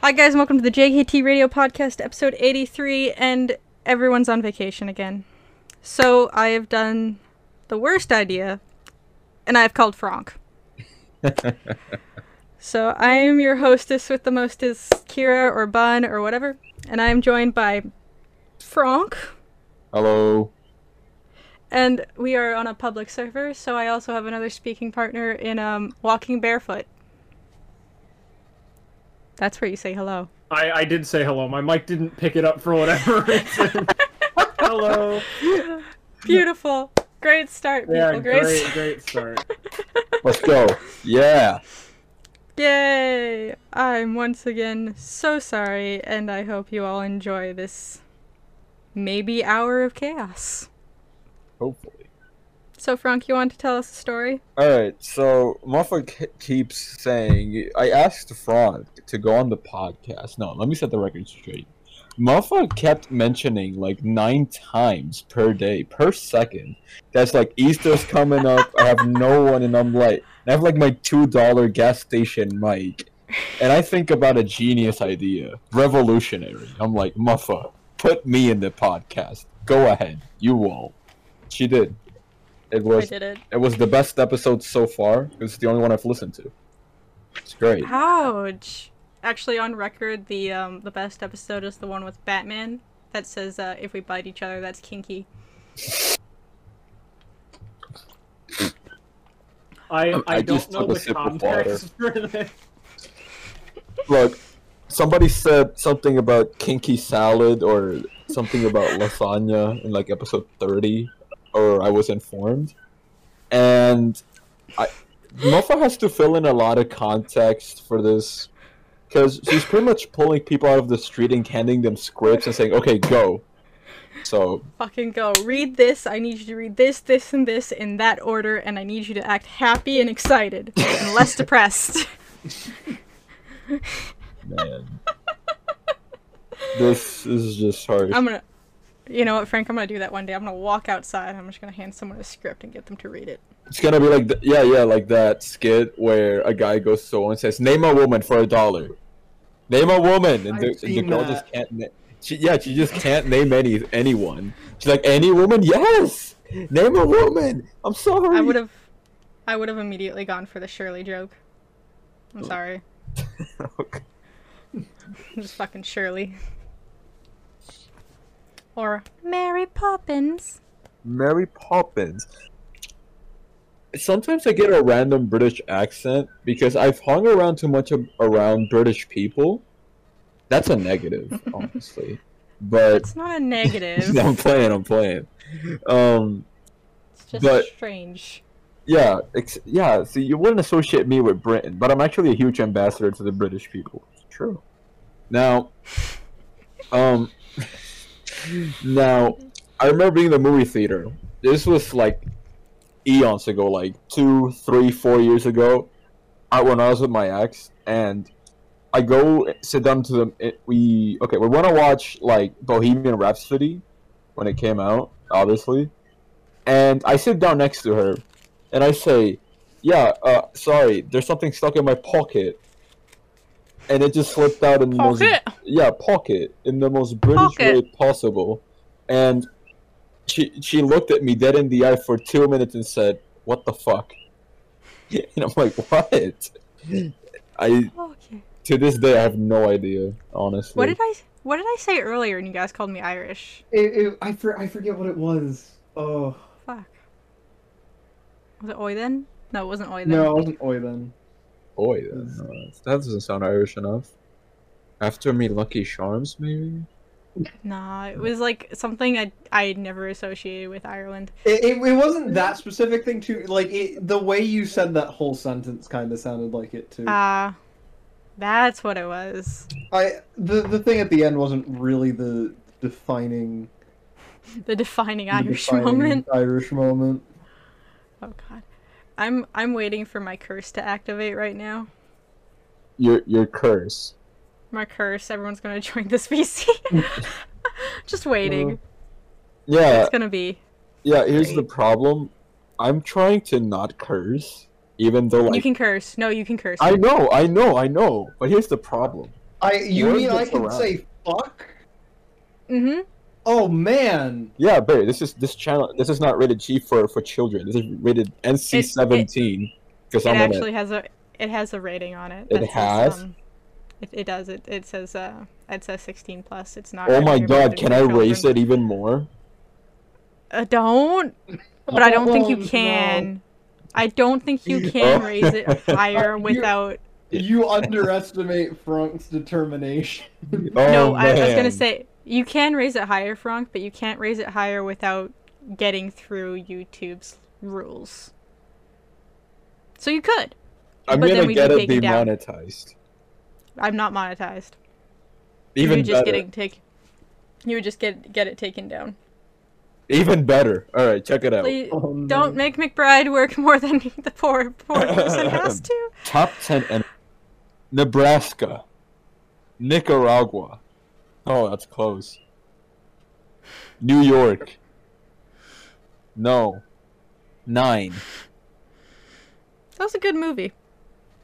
Hi guys, and welcome to the JKT Radio Podcast, episode 83, and everyone's on vacation again. So I have done the worst idea, and I have called Frank. so I am your hostess with the mostest, Kira or Bun or whatever, and I am joined by Frank, Hello. and we are on a public server, so I also have another speaking partner in um, Walking Barefoot. That's where you say hello. I, I did say hello. My mic didn't pick it up for whatever reason. hello. Beautiful. Great start, people. Yeah, Great, great, start. great start. Let's go. Yeah. Yay! I'm once again so sorry, and I hope you all enjoy this maybe hour of chaos. Hopefully. So, Frank, you want to tell us a story? Alright, so Muffa keeps saying, I asked Frank to go on the podcast. No, let me set the record straight. Muffa kept mentioning like nine times per day, per second. That's like Easter's coming up. I have no one, and I'm like, I have like my two dollar gas station mic, and I think about a genius idea, revolutionary. I'm like, Muffa, put me in the podcast. Go ahead, you won't. She did. It I was did it. it was the best episode so far. It's the only one I've listened to. It's great. Ouch! Actually, on record, the um the best episode is the one with Batman that says, uh, "If we bite each other, that's kinky." I, Um, I, I don't just know took the sip of context for this. Look, somebody said something about kinky salad or something about lasagna in like episode 30, or I was informed. And I Muffa has to fill in a lot of context for this because she's pretty much pulling people out of the street and handing them scripts and saying, okay, go. So, Fucking go. Read this. I need you to read this, this, and this in that order, and I need you to act happy and excited and less depressed. man. this is just hard. I'm gonna. You know what, Frank? I'm gonna do that one day. I'm gonna walk outside. I'm just gonna hand someone a script and get them to read it. It's gonna be like, the, yeah, yeah, like that skit where a guy goes to someone and says, "Name a woman for a dollar." Name a woman, and the, I've and the girl that. just can't. Na- she, yeah, she just can't name any anyone. She's like, "Any woman? Yes, name a woman." I'm sorry. I would have. I would have immediately gone for the Shirley joke. I'm oh. sorry. Okay. Just fucking Shirley. Or Mary Poppins. Mary Poppins. Sometimes I get a random British accent because I've hung around too much around British people. That's a negative, honestly. But It's not a negative. I'm playing. I'm playing. Um, It's just but- strange. yeah, ex- yeah. See, you wouldn't associate me with Britain, but I'm actually a huge ambassador to the British people. It's true. Now, um, now I remember being in the movie theater. This was like eons ago, like two, three, four years ago. I, when I was with my ex, and I go sit down to them. It, we okay. We want to watch like Bohemian Rhapsody when it came out, obviously. And I sit down next to her, and I say, "Yeah, uh, sorry, there's something stuck in my pocket." And it just slipped out in the most Pocket? yeah pocket in the most British Pocket. way possible, and she she looked at me dead in the eye for two minutes and said, "What the fuck?" And I'm like, "What?" I Okay. to this day I have no idea, honestly. What did I what did I say earlier and you guys called me Irish? It, it, I, for, I forget what it was. Oh. Fuck. Was it oi then? No, it wasn't oi then. No, it wasn't Oi then. Boy, then, no, that doesn't sound Irish enough. After me, Lucky Charms, maybe. Nah, it was like something I I never associated with Ireland. It, it, it wasn't that specific thing too. Like it, the way you said that whole sentence kind of sounded like it too. Ah, that's what it was. I the the thing at the end wasn't really the defining, The defining the Irish defining moment. Irish moment. Oh god. I'm I'm waiting for my curse to activate right now. Your your curse. My curse, everyone's gonna join this VC. Just waiting. Yeah, It's gonna be. yeah. Here's the problem. I'm trying to not curse, even though like you can curse. No, you can curse. I know, I know, I know. But here's the problem. I you Word mean I can around. say fuck? Mm-hmm. Oh man. Yeah, Barry. This is this channel. This is not rated G for for children. This is rated NC seventeen. Because It I'm actually has a it has a rating on it. It that says, has? um, it, it does. It it says uh it says 16 plus. It's not. Oh my god! Can I children. raise it even more? Uh, don't. But I don't think you Oh, no. can. I don't think you can Oh. raise it higher without. You underestimate Frank's determination. Oh, no, I, I was gonna say you can raise it higher, Frank, but you can't raise it higher without getting through YouTube's rules. So you could. I'm but then gonna we'd get be it taken demonetized. I'm not monetized. Even you just better. getting take. You would just get get it taken down. Even better. All right, check it out. Please, Oh, don't make McBride work more than the poor poor person has to. Top ten and Nebraska, Nicaragua. Oh, that's close. New York. No. Nine. That was a good movie.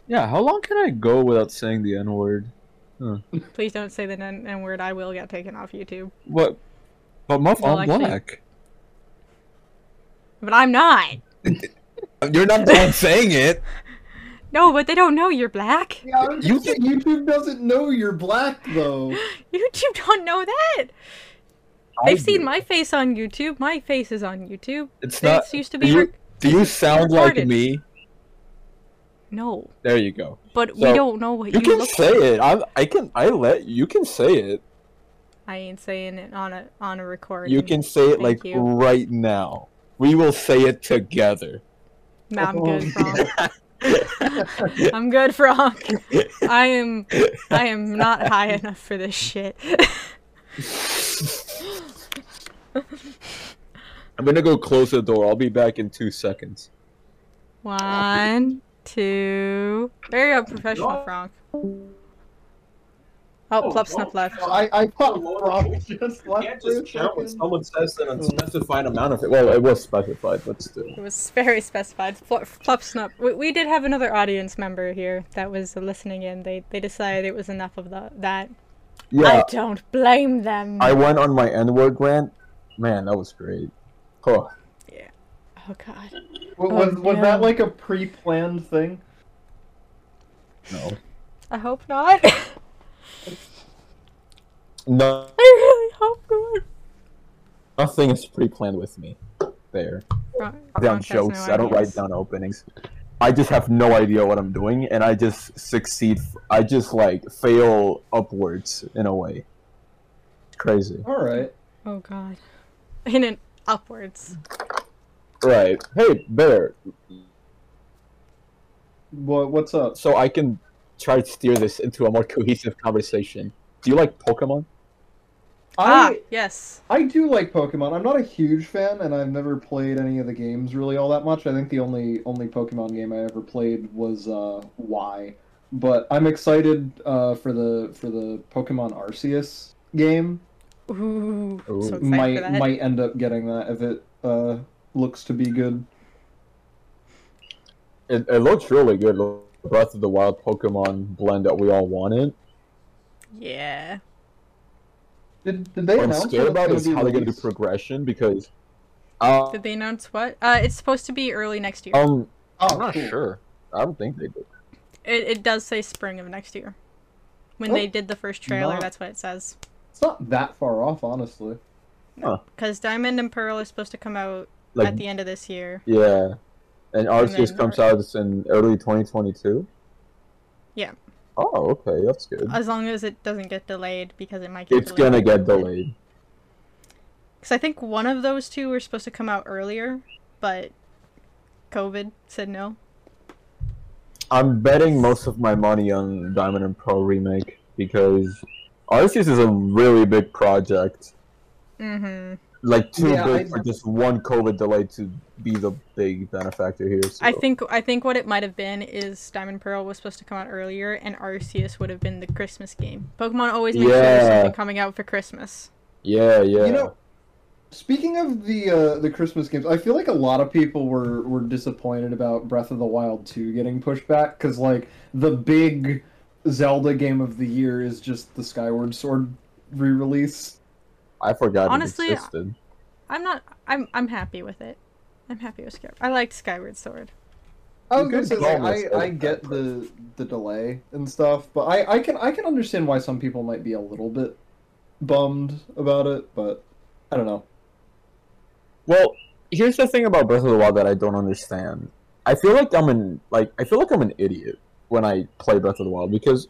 Yeah, how long can I go without saying the N word? Please don't say the N, word. I will get taken off YouTube. What? But Muff, Well, I'm actually- black. But I'm not. You're not the one saying it. No, but they don't know you're black. Yeah, I You YouTube doesn't know you're black though. YouTube don't know that. I They've seen my face on YouTube. My face is on YouTube. It's This not. used to be. you- Do you sound like me? no, There you go. but we don't know what You look like. you, can look say like. it. I I can I let you can say it. I ain't saying it on a on a recording. You can say it Thank like you. right now. We will say it together. Nah, I'm Oh, good, Frank. I'm good, Frank. I am. I am not high enough for this shit. I'm gonna go close the door. I'll be back in two seconds. One, two. Very unprofessional, Frank. Oh, oh Plup Snuff left. I I thought Frank just left. can't a just count when someone says an unspecified hmm. amount of it. Well, it was specified, but still. It was very specified. Fl- Plup Snuff. We, we did have another audience member here that was listening in. They they decided it was enough of the, that. Yeah, I don't blame them. I went on my N-word rant. Man, that was great. Oh, Yeah. oh God. Oh, was, was, Oh, was no. that like a pre-planned thing? no. I hope not. No, I really hope not. nothing is pre-planned with me. There. Frank- down Frank has no jokes. I don't write down openings. I just have no idea what I'm doing, and I just succeed. I just like fail upwards in a way. It's crazy. All right. Oh God. In an upwards. Right. Hey, Bear. What what's up? So I can try to steer this into a more cohesive conversation. Do you like Pokemon? Ah, I yes. I do like Pokemon. I'm not a huge fan, and I've never played any of the games really all that much. I think the only only Pokemon game I ever played was uh, Y. But I'm excited uh, for the for the Pokemon Arceus game. Ooh. Ooh. So excited for might that. might end up getting that if it uh, looks to be good. It, it looks really good. Breath of the Wild Pokemon blend that we all wanted. Yeah. Did, did they What I'm announce scared about is how be they're gonna do progression because. Uh, Did they announce what? Uh, it's supposed to be early next year. um, Oh, I'm not cool. sure. I don't think they did. It, it does say spring of next year. When Oh, they did the first trailer, not- that's what it says. It's not that far off, honestly. Because Diamond and Pearl is supposed to come out Like, at the end of this year. yeah, and Arceus then- comes out in early 2022. Yeah. Oh, okay, that's good. As long as it doesn't get delayed, because it might get It's gonna get delayed. Because I think one of those two were supposed to come out earlier, but COVID said no. I'm betting most of my money on Diamond and Pearl remake because Arceus is a really big project. Mm-hmm. Like too Yeah, big I- for just one COVID delay to be the big benefactor here. So. I think I think what it might have been is Diamond Pearl was supposed to come out earlier, and Arceus would have been the Christmas game. Pokemon always makes sure there's Yeah. something coming out for Christmas. Yeah, yeah. You know, speaking of the uh, the Christmas games, I feel like a lot of people were were disappointed about Breath of the Wild 2 getting pushed back because like the big Zelda game of the year is just the Skyward Sword re-release. I forgot Honestly, it existed. I'm not. I'm. I'm happy with it. I'm happy with Skyward. I liked Skyward Sword. I You was gonna say, like, this I, I a- get the the delay and stuff, but I, I can I can understand why some people might be a little bit bummed about it, but I don't know. Well, here's the thing about Breath of the Wild that I don't understand. I feel like I'm an like I feel like I'm an idiot when I play Breath of the Wild because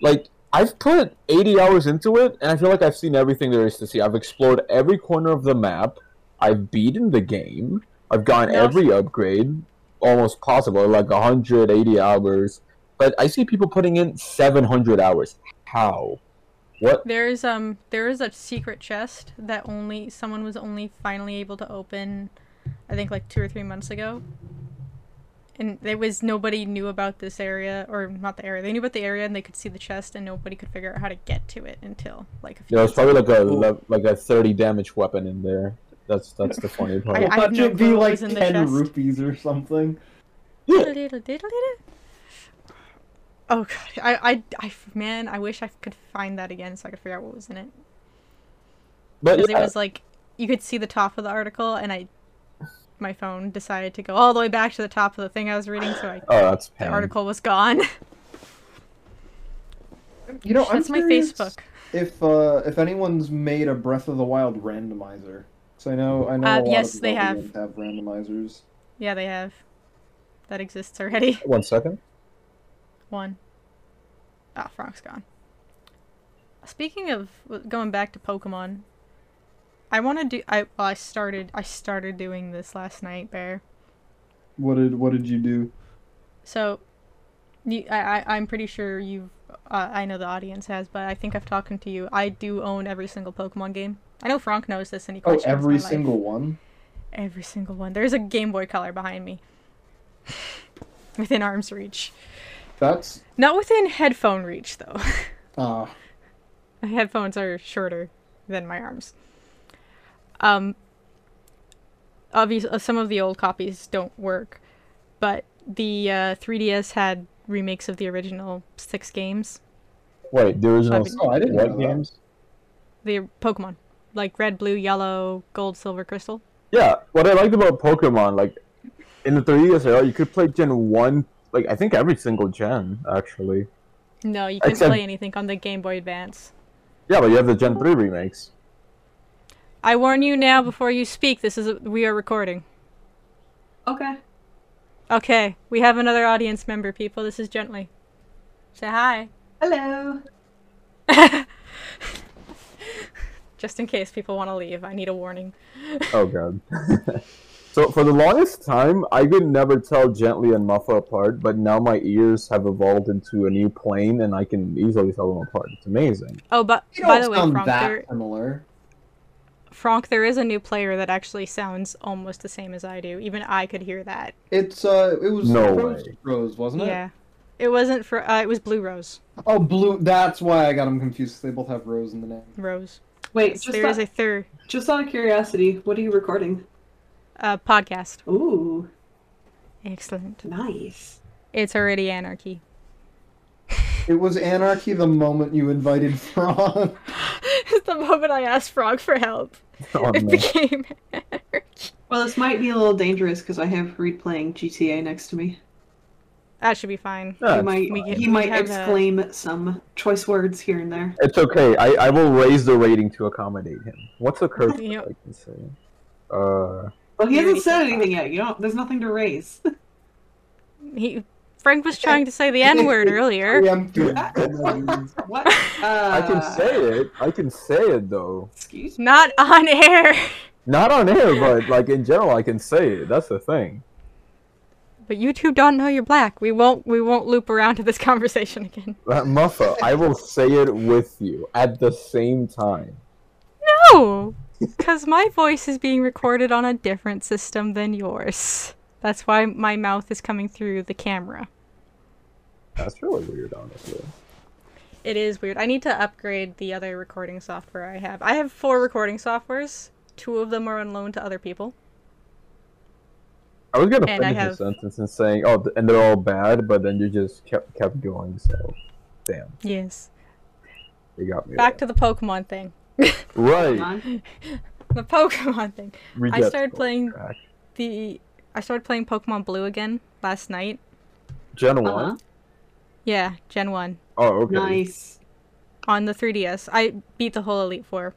like I've put 80 hours into it and I feel like I've seen everything there is to see. I've explored every corner of the map. I've beaten the game. I've gotten every upgrade almost possible, like 180 hours. But I see people putting in 700 hours. How? What? There's um. There is a secret chest that only someone was only finally able to open. I think like two or three months ago. And there was nobody knew about this area, or not the area. They knew about the area and they could see the chest, and nobody could figure out how to get to it until like a few. There was probably like a le- like a 30 damage weapon in there. That's that's the funny part. I- I have Watch no it be like was in the ten chest. rupees or something. Oh god, I, I, I, man, I wish I could find that again so I could figure out what was in it. But Because yeah, it was like you could see the top of the article, and I, my phone decided to go all the way back to the top of the thing I was reading, so I, oh, that's the pain. article was gone. You know, I'm That's my Facebook. If uh, if anyone's made a Breath of the Wild randomizer, because I know I know Uh, a lot yes, of they have. have randomizers. Yeah, they have. That exists already. One second. One. Ah, Frank's gone. Speaking of going back to Pokemon, I want to do. I well, I started. I started doing this last night, Bear. What did what did you do? So, you, I, I, I'm pretty sure you've. Uh, I know the audience has, but I think I've talked to you. I do own every single Pokemon game. I know Frank knows this, and he Oh, every my life. single one. Every single one. There's a Game Boy Color behind me, within arm's reach. That's Not within headphone reach, though. uh my headphones are shorter than my arms. Um. Obviously, some of the old copies don't work, but the uh, 3DS had remakes of the original six games. Wait, the original I've been- Oh, I didn't know what that. games? The Pokemon, like red, blue, yellow, gold, silver, crystal. Yeah, what I liked about Pokemon, like in the 3DS era, you could play Gen One, like I think every single gen actually. No, you couldn't Except- play anything on the Game Boy Advance. Yeah, but you have the Gen Three remakes. I warn you now before you speak. This is a, we are recording. Okay. Okay, we have another audience member, people. This is gently. Say hi. Hello. Just in case people want to leave, I need a warning. Oh god. so for the longest time, I could never tell Gently and Muffa apart, but now my ears have evolved into a new plane, and I can easily tell them apart. It's amazing. Oh, but by the way, sound Frank, that there, similar. Frank, there is a new player that actually sounds almost the same as I do. Even I could hear that. It's uh, it was No Rose. Rose, wasn't it? Yeah, it wasn't for. Uh, it was Blue Rose. Oh, blue. That's why I got them confused. They both have Rose in the name. Rose. Wait, Yes, just there out, is a third just out of curiosity, what are you recording? A podcast. Ooh, Excellent. nice. It's already anarchy. It was anarchy the moment you invited Frank. the moment I asked Frog for help, Oh, it became anarchy. Well, this might be a little dangerous because I have Reed playing GTA next to me. That should be fine. Yeah, he might fine. get- he might have a- exclaim some choice words here and there. It's okay. I, I will raise the rating to accommodate him. What's a curse Yep. I can say? Uh, Well, he hasn't said said anything yet. You don't. There's nothing to raise. He Frank was trying to say the N word earlier. Preemptive. what? Uh, I can say it. I can say it though. Excuse me. Not on air. Not on air, but like in general, I can say it. That's the thing. But you two don't know you're black. We won't we won't loop around to this conversation again. Uh, Muffa, I will say it with you at the same time. No! Because my voice is being recorded on a different system than yours. That's why my mouth is coming through the camera. That's really weird, honestly. It is weird. I need to upgrade the other recording software I have. I have four recording softwares. Two of them are on loan to other people. I was gonna And I finish have- a sentence and saying, "Oh, and they're all bad," but then you just kept kept going. So Damn, Yes. they got me. Back to the Pokemon thing. right. The Pokemon thing. I started playing- Crack. The I started playing Pokemon Blue again last night. Gen Uh-huh. one. Yeah, Gen 1 Oh, okay. Nice. on the 3DS. I beat the whole Elite 4.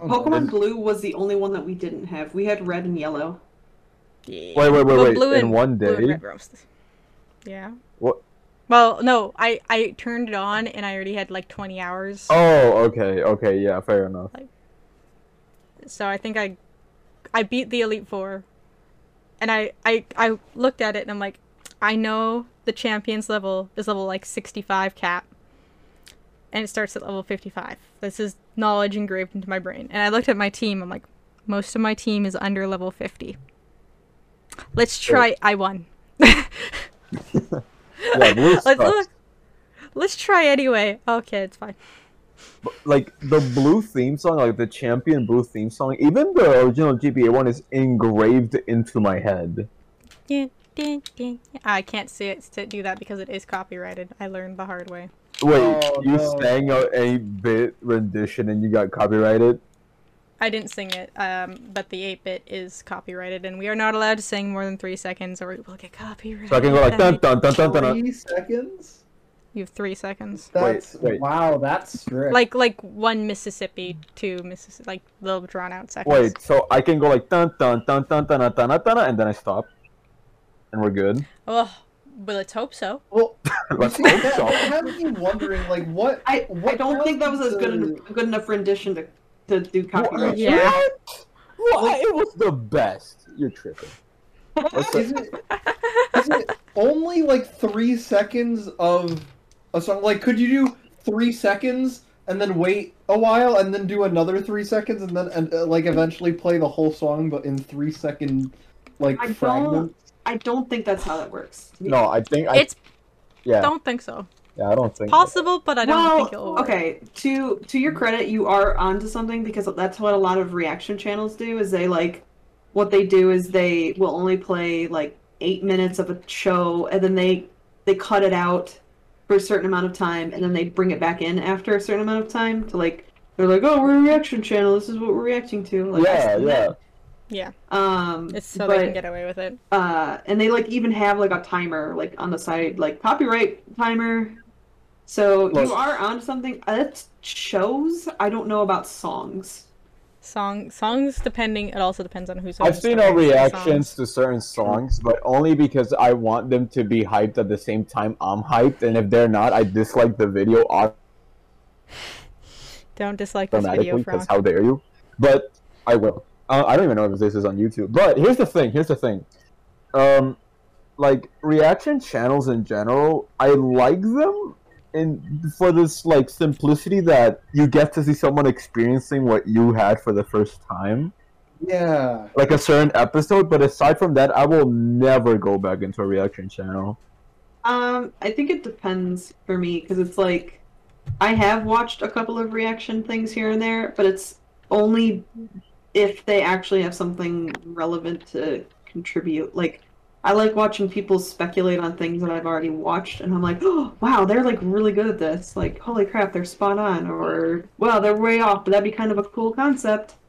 Oh, Pokemon Blue was the only one that we didn't have. We had red and yellow. Yeah. Wait, wait, wait, Well, wait. Blue In and- one day. Yeah. What? Well, no, I I turned it on and I already had like 20 hours. Oh, okay, okay, yeah, fair enough. Like, So I think I I beat the Elite 4. And I I I looked at it and I'm like I know the champions level is level like 65 cap. And it starts at level 55. This is knowledge engraved into my brain. And I looked at my team. I'm like most of my team is under level 50. Let's try I won. Yeah, let's look. Let's try anyway. Okay, it's fine. Like the blue theme song, like the champion blue theme song, even the original GBA one is engraved into my head. I can't see it to do that because it is copyrighted. I learned the hard way. Wait, Oh, you no. sang a 8-bit rendition and you got copyrighted? I didn't sing it, um, but the 8-bit is copyrighted, and we are not allowed to sing more than three seconds, or we will get copyrighted. So I can go like dun dun dun dun dun. dun. Three seconds? You have three seconds. That's, wait, wait. Wow, that's strict. Like like one Mississippi, two Mississippi, like little drawn out seconds. Wait, so I can go like dun dun dun dun dun dun dun, dun and then I stop, and we're good. Oh, well, let's hope so. Well, let's hope so. Have me wondering, like, what? I what I don't think that was as good enough, good enough rendition to to do copyright. What? Yeah. What? It was the best. You're tripping. Is it, is it only like three seconds of a song? Like, could you do three seconds and then wait a while and then do another three seconds and then and uh, like eventually play the whole song but in three second like I don't- I don't think that's how that works. No, I think I. It's yeah, don't think so. yeah, I don't think. Possible, but I don't well, think it'll work. okay. To to your credit, you are onto something because that's what a lot of reaction channels do. Is they like what they do is they will only play like eight minutes of a show, and then they they cut it out for a certain amount of time, and then they bring it back in after a certain amount of time to like they're like, oh, we're a reaction channel. This is what we're reacting to. Like, yeah, yeah. that. Yeah, Um, it's so but, they can get away with it. uh, and they like even have like a timer like on the side, like copyright timer. So Look. you are on something. That shows. I don't know about songs. Song songs depending. It also depends on who's. I've seen our reactions to certain songs, but only because I want them to be hyped at the same time I'm hyped, and if they're not, I dislike the video Don't dislike this video, because how dare you? But I will. Uh, I don't even know if this is on YouTube. But here's the thing. Here's the thing. Um, like reaction channels in general, I like them in for this like simplicity that you get to see someone experiencing what you had for the first time, Yeah. like a certain episode. But aside from that, I will never go back into a reaction channel. Um, I think it depends for me because it's like I have watched a couple of reaction things here and there, but it's only if they actually have something relevant to contribute. Like I like watching people speculate on things that I've already watched, and I'm like, oh wow, they're like really good at this. Like holy crap, they're spot on, or wow, they're way off, but that'd be kind of a cool concept.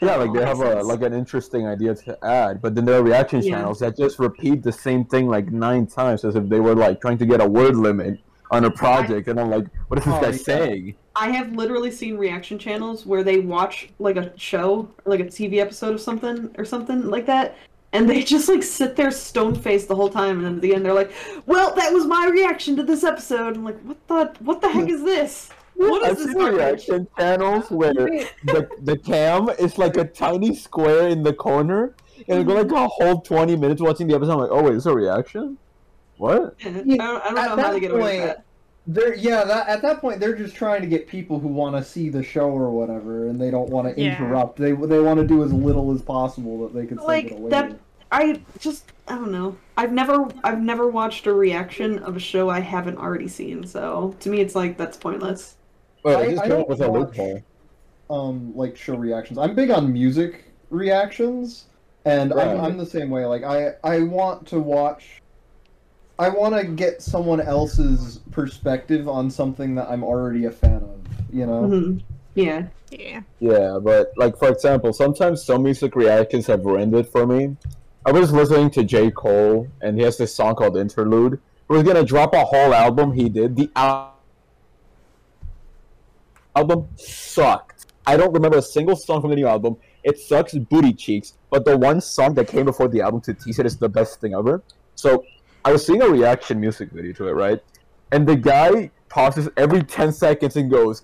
Yeah, like they have a like an interesting idea to add, but then there are reaction Yeah. channels that just repeat the same thing like nine times as if they were like trying to get a word limit on a project, and I'm like, what is this Oh, guy yeah. saying? I have literally seen reaction channels where they watch like a show or like a TV episode of something or something like that, and they just like sit there stone faced the whole time, and then at the end they're like, "Well, that was my reaction to this episode." I'm like, "What the? What the heck is this? What I've is this seen reaction channels where the the cam is like a tiny square in the corner, and I go like a mm-hmm. whole twenty minutes watching the episode. I'm like, oh wait, is this a reaction? What? I don't, I don't know how they get away with point- that. They're yeah. That at that point, they're just trying to get people who want to see the show or whatever, and they don't want to Yeah. interrupt. They they want to do as little as possible that they can say Like, get away that- with. I just I don't know. I've never I've never watched a reaction of a show I haven't already seen. So to me, it's like that's pointless. Wait, I- I, just I came don't up with a loophole. um like show reactions. I'm big on music reactions, and I'm, I'm the same way. Like I I want to watch I want to get someone else's perspective on something that I'm already a fan of. You know. Mhm. Yeah. Yeah. Yeah, but like for example, sometimes some music reactions have ruined it for me. I was listening to J. Cole, and he has this song called Interlude. He was gonna drop a whole album. He did. The al- album sucked. I don't remember a single song from the new album. It sucks booty cheeks. But the one song that came before the album to tease it is the best thing ever. So I was seeing a reaction music video to it, right? And the guy pauses every ten seconds and goes,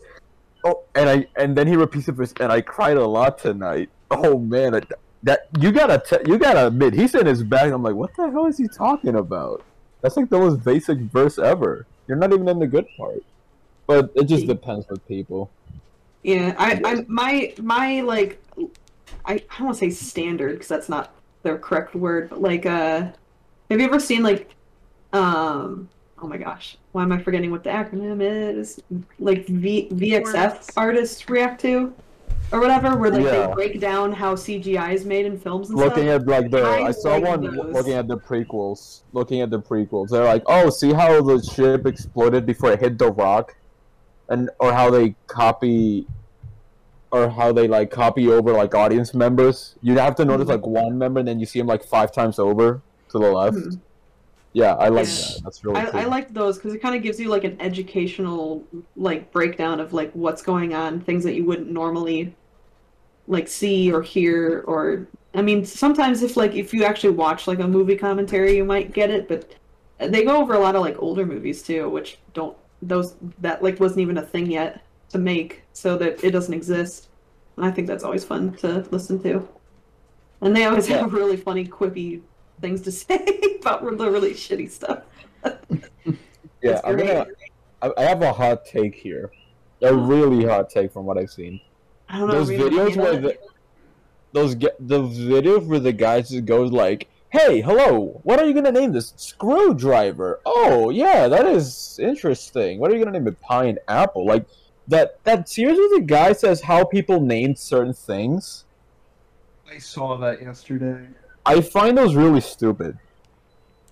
Oh, and I and then he repeats it, and I cried a lot tonight. Oh man, that, that you gotta t- you gotta admit he's in his bag. I'm like, what the hell is he talking about? That's like the most basic verse ever. You're not even in the good part. But it just depends with people. Yeah, I, I my my like I, I don't want to say standard because that's not the correct word, but like uh have you ever seen like um oh my gosh, why am I forgetting what the acronym is? Like V VFX artists react to or whatever, where like Yeah. they break down how CGI is made in films and Looking stuff. at like the, I I saw one those. looking at the prequels. Looking at the prequels, they're like, oh, see how the ship exploded before it hit the rock, and or how they copy, or how they like copy over like audience members. You have to notice Mhm. like one member, and then you see him like five times over to the left. Mhm. Yeah, I like Yeah. that. That's really I, cool. I like those because it kind of gives you like an educational like breakdown of like what's going on, things that you wouldn't normally like see or hear or I mean sometimes if like if you actually watch like a movie commentary you might get it, but they go over a lot of like older movies too, which don't those that like wasn't even a thing yet to make, so that it doesn't exist. And I think that's always fun to listen to. And they always Yeah. have really funny, quippy things to say about the really shitty stuff. yeah, I'm gonna. I, I have a hot take here. A really hot take from what I've seen. I don't know. those read videos where the, those ge- the videos where the guys just goes like, "Hey, hello, what are you gonna name this? Screwdriver? Oh, yeah, that is interesting. What are you gonna name it? Pineapple? Like that that series where the guy says how people name certain things. I saw that yesterday. I find those really stupid.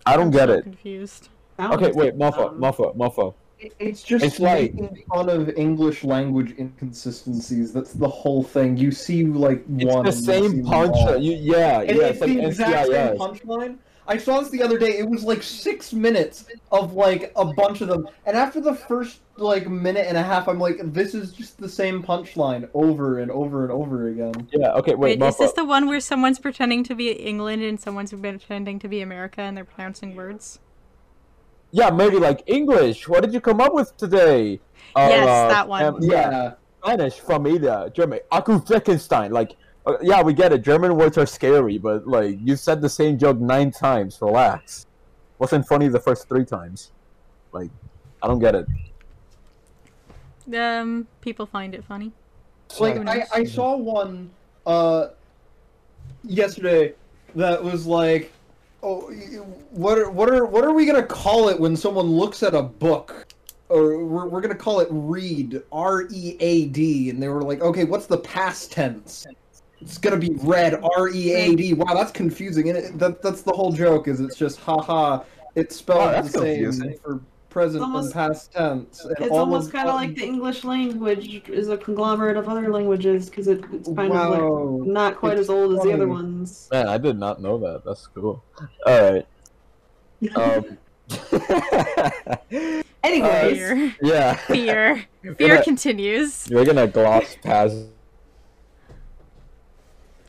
I don't I'm get so it. Confused. Okay, wait, Muffa, um, Muffa, Muffa. It- It's just It's like- making fun of English language inconsistencies. That's the whole thing. You see like It's one. the and you see same them punch. all. You, yeah, And yeah, it's, it's like the exact same punchline. I saw this the other day. It was like six minutes of like a bunch of them, and after the first like minute and a half, I'm like, this is just the same punchline over and over and over again. Yeah, okay, wait, Wait, is this Muffa. the one where someone's pretending to be England and someone's pretending to be America and they're pronouncing words? Yeah, maybe like English. What did you come up with today? Yes, that one. yeah, Yeah, Spanish from Ida, German. Aku Frankenstein. Like, uh, yeah, we get it. German words are scary, but like you said the same joke nine times. Relax. Wasn't funny the first three times. Like, I don't get it. Um, people find it funny. like I. I saw one uh yesterday that was like, oh, what are what are what are we gonna call it when someone looks at a book? Or we're, we're gonna call it read, R E A D, and they were like, okay, what's the past tense? It's gonna be read, R E A D. Wow, that's confusing. And it, that that's the whole joke. Is it's just haha. It's spelled Oh, the same confusing. for present Almost- and past tense. And It's all almost kind of like the English language is a conglomerate of other languages because it, it's kind of like not quite It's as old as the other ones. Man, I did not know that. That's cool. All right. Um. Anyways, Fear. yeah. Fear. Fear gonna- continues. We're gonna gloss past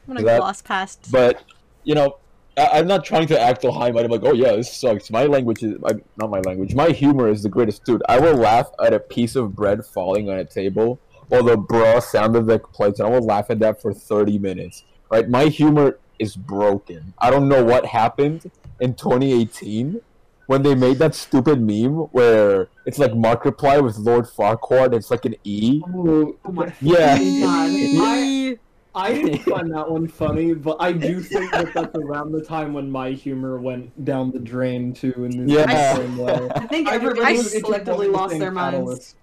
I'm gonna That- gloss past. But you know, I- I'm not trying to act all high minded. Like, oh yeah, this sucks. My language is I, not my language. My humor is the greatest, dude. I will laugh at a piece of bread falling on a table or the bra sound effect plays, and I will laugh at that for 30 minutes. Right? My humor is broken. I don't know what happened in 2018 when they made that stupid meme where it's like Markiplier with Lord Farquaad. It's like an E. Oh, Oh my Yeah. God. Eee. I didn't find that one funny, but I do think that that's around the time when my humor went down the drain too. In the Yeah. same way. I think everybody it just collectively wasn't the lost same their minds. catalyst.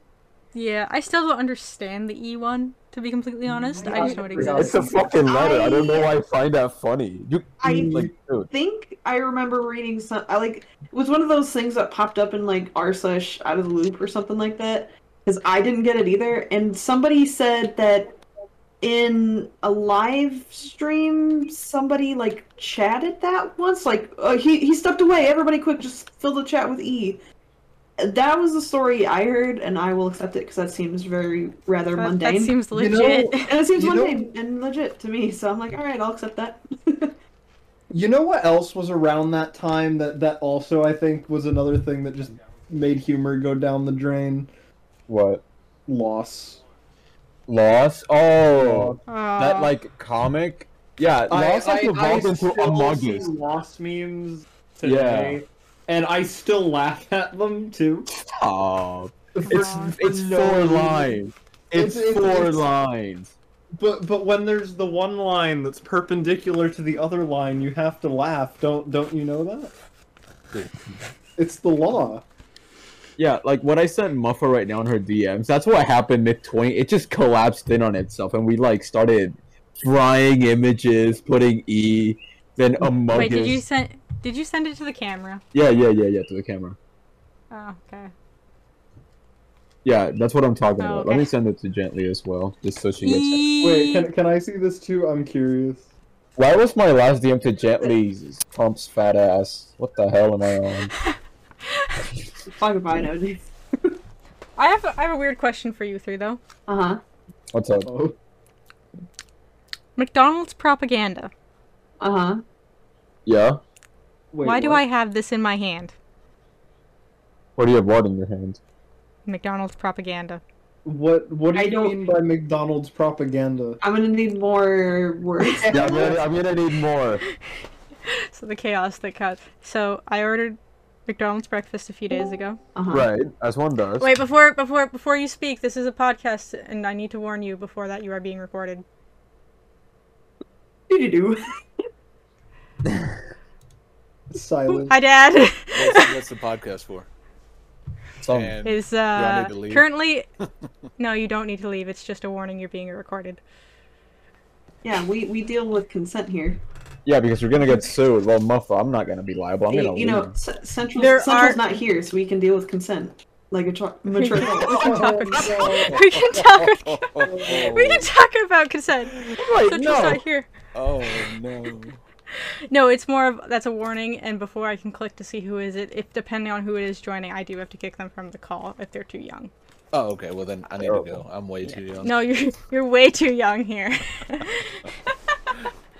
Yeah, I still don't understand the E one, to be completely honest. I just know it Yeah, It's a fucking letter. I don't know why I find that funny. You I like, think I remember reading some. I like it was one of those things that popped up in like r slash out of the loop or something like that because I didn't get it either. And somebody said that in a live stream, somebody like chatted that once. Like uh, he he stepped away. Everybody, quick, just fill the chat with E. That was the story I heard, and I will accept it because that seems very rather That, that mundane. seems You know- legit. and it seems You know- mundane and legit to me. So I'm like, all right, I'll accept that. You know what else was around that time that that also I think was another thing that just made humor go down the drain? What? Loss. Loss? Oh, Aw. that like comic. Yeah, Loss has evolved into still Among see Us. Lost memes today, and I still laugh at them too. Oh, it's it's no four reason. lines. It's, It's- it's- four it's- lines. But but when there's the one line that's perpendicular to the other line, you have to laugh. Don't don't you know that? It's the law. Yeah, like what I sent Muffa right now in her DMs. That's what happened mid twenty. It just collapsed in on itself, and we like started frying images, putting E, then Among Wait, did Us. you send? Did you send it to the camera? Yeah, yeah, yeah, yeah, to the camera. Oh, okay. Yeah, that's what I'm talking Oh, about. Let me send it to Gently as well, just so she gets it. Wait, can can I see this too? I'm curious. Why was my last DM to Gently's Trump's fat ass? What the hell am I on? Fuck if I know. I have a, I have a weird question for you three though. Uh huh. What's up? Oh, McDonald's propaganda. Uh huh. Yeah? wait, Why do? I have this in my hand? What do you have what in your hand? McDonald's propaganda. What what do I you don't- mean by McDonald's propaganda? I'm gonna need more words. Yeah, I'm gonna, I'm gonna need more. So the chaos that caused. So I ordered McDonald's breakfast a few days ago. Uh huh. Right, as one does. Wait, before before before you speak, this is a podcast, and I need to warn you before that you are being recorded. Do do. Silence. Hi, Dad. What's, what's the podcast for? Some, And is I uh need to leave? currently. no, you don't need to leave. It's just a warning. You're being recorded. Yeah, we we deal with consent here. Yeah, because we're gonna get sued. Well, Muffa, I'm not gonna be liable. I'm You, gonna you know. C- Central There Central's are- not here, so we can deal with consent like a tr- mature. can talk about- we can talk. We can talk about consent. Right, Central's no. not here. Oh no. No, it's more of that's a warning, and before I can click to see who is it, if depending on who it is joining, I do have to kick them from the call if they're too young. Oh, okay. Well, then I need to go. I'm way too young. No, you're you're way too young here.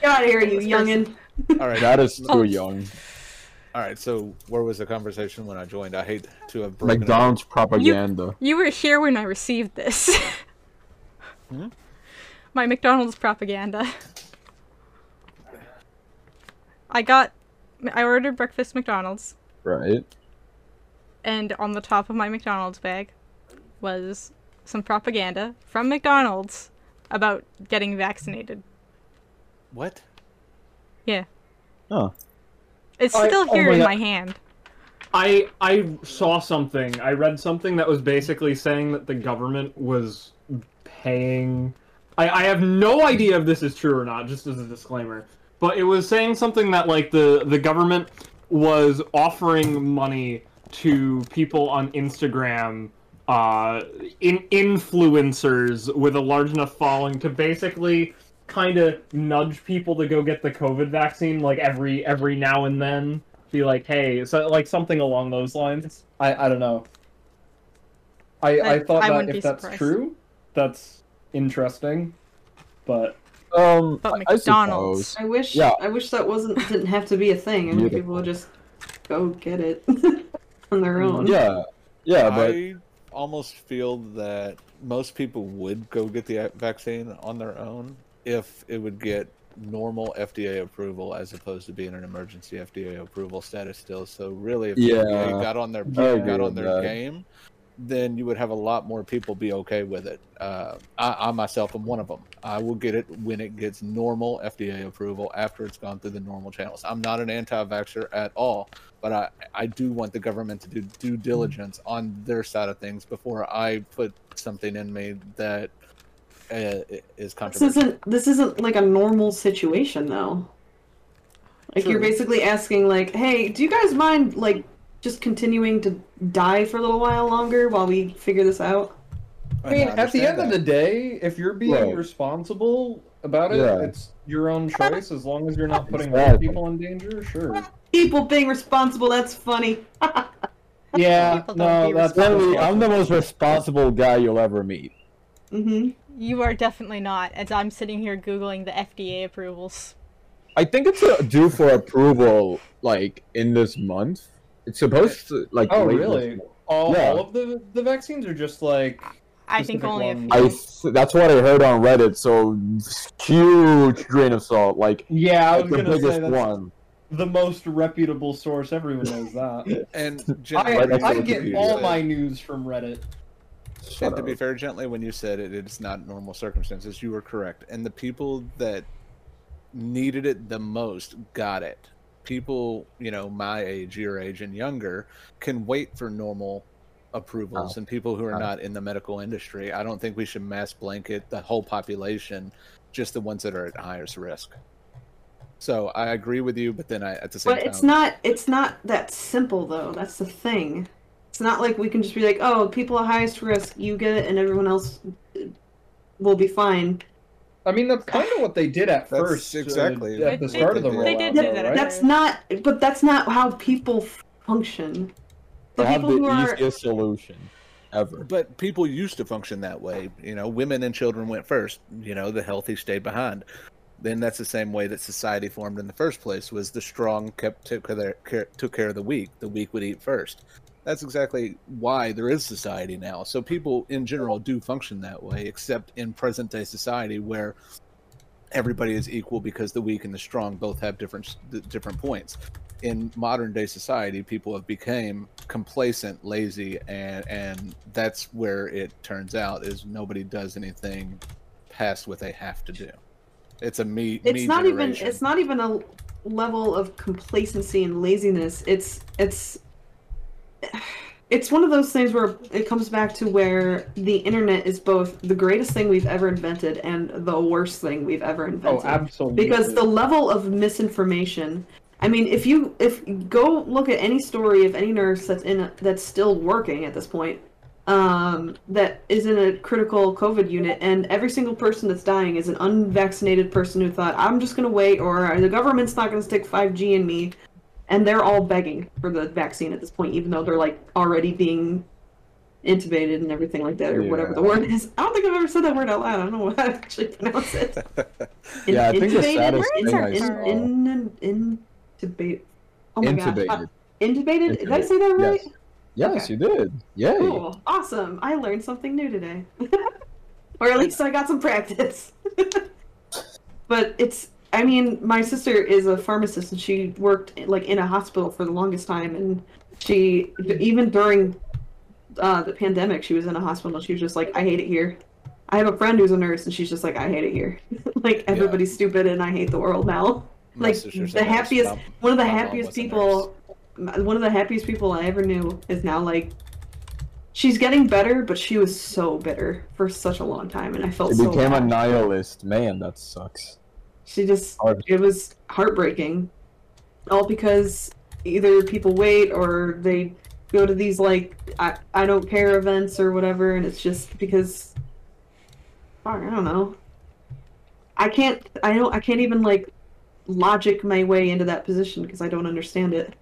Get out of here, you youngin. All right. That is too Oh. young. All right. So, where was the conversation when I joined? I hate to have broken. it. McDonald's propaganda. You were here when I received this. Hmm? My McDonald's propaganda. I got I ordered breakfast McDonald's Right. and on the top of my McDonald's bag was some propaganda from McDonald's about getting vaccinated. What? Yeah. Oh. It's I- still oh here my in God. my hand. I I saw something. I read something that was basically saying that the government was paying. I I have no idea if this is true or not. Just as a disclaimer, but it was saying something that like the the government was offering money to people on Instagram, uh, in influencers with a large enough following to basically kind of nudge people to go get the COVID vaccine like every every now and then be like, hey, so like something along those lines. I I don't know. I I, I- thought I that if that's surprised. true, that's interesting. But Um, But I- I McDonald's. I wish. Yeah. I wish that wasn't didn't have to be a thing, and Beautiful. people would just go get it on their own. Yeah, yeah, but I almost feel that most people would go get the vaccine on their own if it would get normal FDA approval as opposed to being an emergency FDA approval status still. So really, if Yeah. FDA got on their got on their that. game, then you would have a lot more people be okay with it. Uh, I, I myself am one of them. I will get it when it gets normal FDA approval after it's gone through the normal channels. I'm not an anti-vaxxer at all, but I, I do want the government to do due diligence on their side of things before I put something in me that uh, is This isn't. This isn't like a normal situation though. Like you're basically asking, like, hey, do you guys mind like just continuing to die for a little while longer while we figure this out? I mean, at the end of the the day, if you're being Right. responsible about it, Yeah. it's your own choice as long as you're not putting other Exactly. people in danger. Sure. People being responsible, that's funny. Yeah, no, that's Literally, I'm the most responsible guy you'll ever meet. hmm You are definitely not, as I'm sitting here googling the FDA approvals. I think it's uh, due for approval like in this month. It's supposed to like. Oh, really? All, Yeah. all of the the vaccines are just like I think Specific only a few. I that's what I heard on Reddit. So huge grain of salt, like yeah, I was the gonna say biggest that's one. the most reputable source. Everyone knows that. and I, gently, Right next to I get all my news from Reddit. Shut and to be fair, gently, when you said it, it's not normal circumstances. You were correct, and the people that needed it the most got it. People, you know, my age, your age, and younger, can wait for normal approvals, Oh. and people who are Oh. not in the medical industry. I don't think we should mass blanket the whole population, just the ones that are at highest risk. So I agree with you, but then I at the same But time, it's not it's not that simple though. That's the thing. It's not like we can just be like, oh, people at highest risk, you get it, and everyone else uh, will be fine. I mean, that's kind of what they did at That's first. uh, exactly at the They- start of the they rollout, did though, do that right? That's not, but that's not how people function. The They have people who the are easiest solution ever. But people used to function that way. You know, women and children went first. You know, the healthy stayed behind. Then that's the same way that society formed in the first place. Was the strong kept took care, care, took care of the weak. The weak would eat first. That's exactly why there is society now. So people in general do function that way, except in present day society where everybody is equal because the weak and the strong both have different different points. In modern day society, people have become complacent, lazy, and and that's where it turns out is nobody does anything past what they have to do. It's a me. it's me not even it's not even a level of complacency and laziness it's it's it's one of those things where it comes back to where the internet is both the greatest thing we've ever invented and the worst thing we've ever invented. Oh, absolutely. because the level of misinformation i mean if you if go look at any story of any nurse that's in a, that's still working at this point um, that is in a critical covid unit and every single person that's dying is an unvaccinated person who thought i'm just going to wait or the government's not going to stick 5g in me and they're all begging for the vaccine at this point even though they're like already being intubated and everything like that or whatever the word is i don't think i've ever said that word out loud i don't know how to actually pronounce it in- Yeah, I think the intubated? saddest thing I in, saw- in, in, intubate. Oh my Intubated. god. Intubated? Did I say that right? Yes. Yes, Okay. you did. Yay. Cool. Awesome. I learned something new today. or at least I got some practice. but it's I mean, my sister is a pharmacist and she worked like in a hospital for the longest time and she even during uh, the pandemic she was in a hospital she was just like I hate it here. I have a friend who's a nurse and she's just like I hate it here. like everybody's stupid and I hate the world now. My like the happiest My- one of the happiest people one of the happiest people I ever knew is now like she's getting better, but she was so bitter for such a long time and I felt It so became a nihilist. Man, that sucks. She just Hard. it was heartbreaking. All because either people wait or they go to these like I, I don't care events or whatever and it's just because I don't know. I can't I don't I can't even like logic my way into that position because I don't understand it.